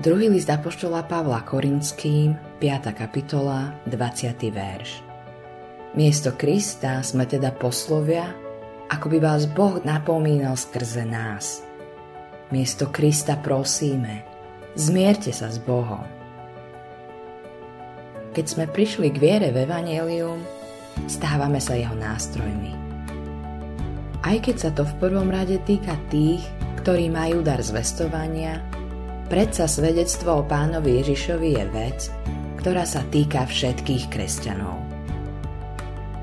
Druhý list Apoštola Pavla Korinským, 5. kapitola, 20. verš. Miesto Krista sme teda poslovia, ako by vás Boh napomínal skrze nás. Miesto Krista prosíme, zmierte sa s Bohom. Keď sme prišli k viere v Evangelium, stávame sa jeho nástrojmi. Aj keď sa to v prvom rade týka tých, ktorí majú dar zvestovania, Predsa svedectvo o pánovi Ježišovi je vec, ktorá sa týka všetkých kresťanov.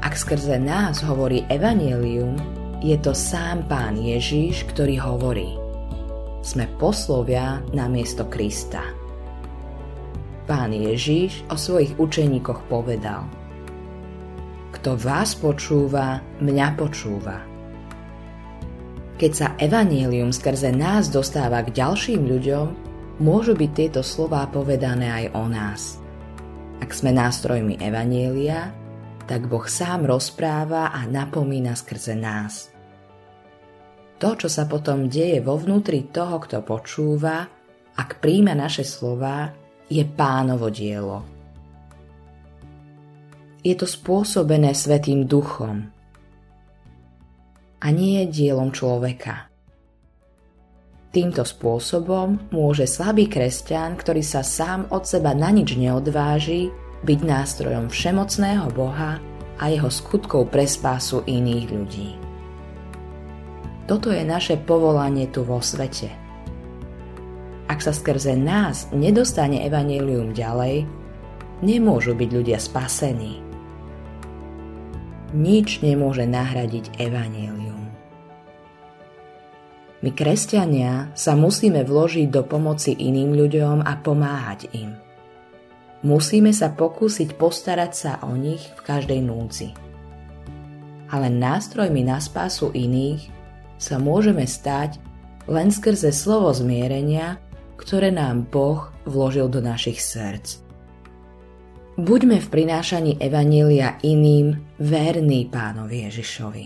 Ak skrze nás hovorí Evangelium, je to sám pán Ježiš, ktorý hovorí. Sme poslovia na miesto Krista. Pán Ježiš o svojich učeníkoch povedal Kto vás počúva, mňa počúva. Keď sa Evangelium skrze nás dostáva k ďalším ľuďom, môžu byť tieto slová povedané aj o nás. Ak sme nástrojmi Evanielia, tak Boh sám rozpráva a napomína skrze nás. To, čo sa potom deje vo vnútri toho, kto počúva, ak príjme naše slova, je pánovo dielo. Je to spôsobené Svetým duchom a nie je dielom človeka. Týmto spôsobom môže slabý kresťan, ktorý sa sám od seba na nič neodváži, byť nástrojom všemocného Boha a jeho skutkov pre spásu iných ľudí. Toto je naše povolanie tu vo svete. Ak sa skrze nás nedostane evanelium ďalej, nemôžu byť ľudia spasení. Nič nemôže nahradiť evanelium. My, kresťania, sa musíme vložiť do pomoci iným ľuďom a pomáhať im. Musíme sa pokúsiť postarať sa o nich v každej núdzi. Ale nástrojmi na spásu iných sa môžeme stať len skrze slovo zmierenia, ktoré nám Boh vložil do našich srdc. Buďme v prinášaní Evanília iným verný pánovi Ježišovi.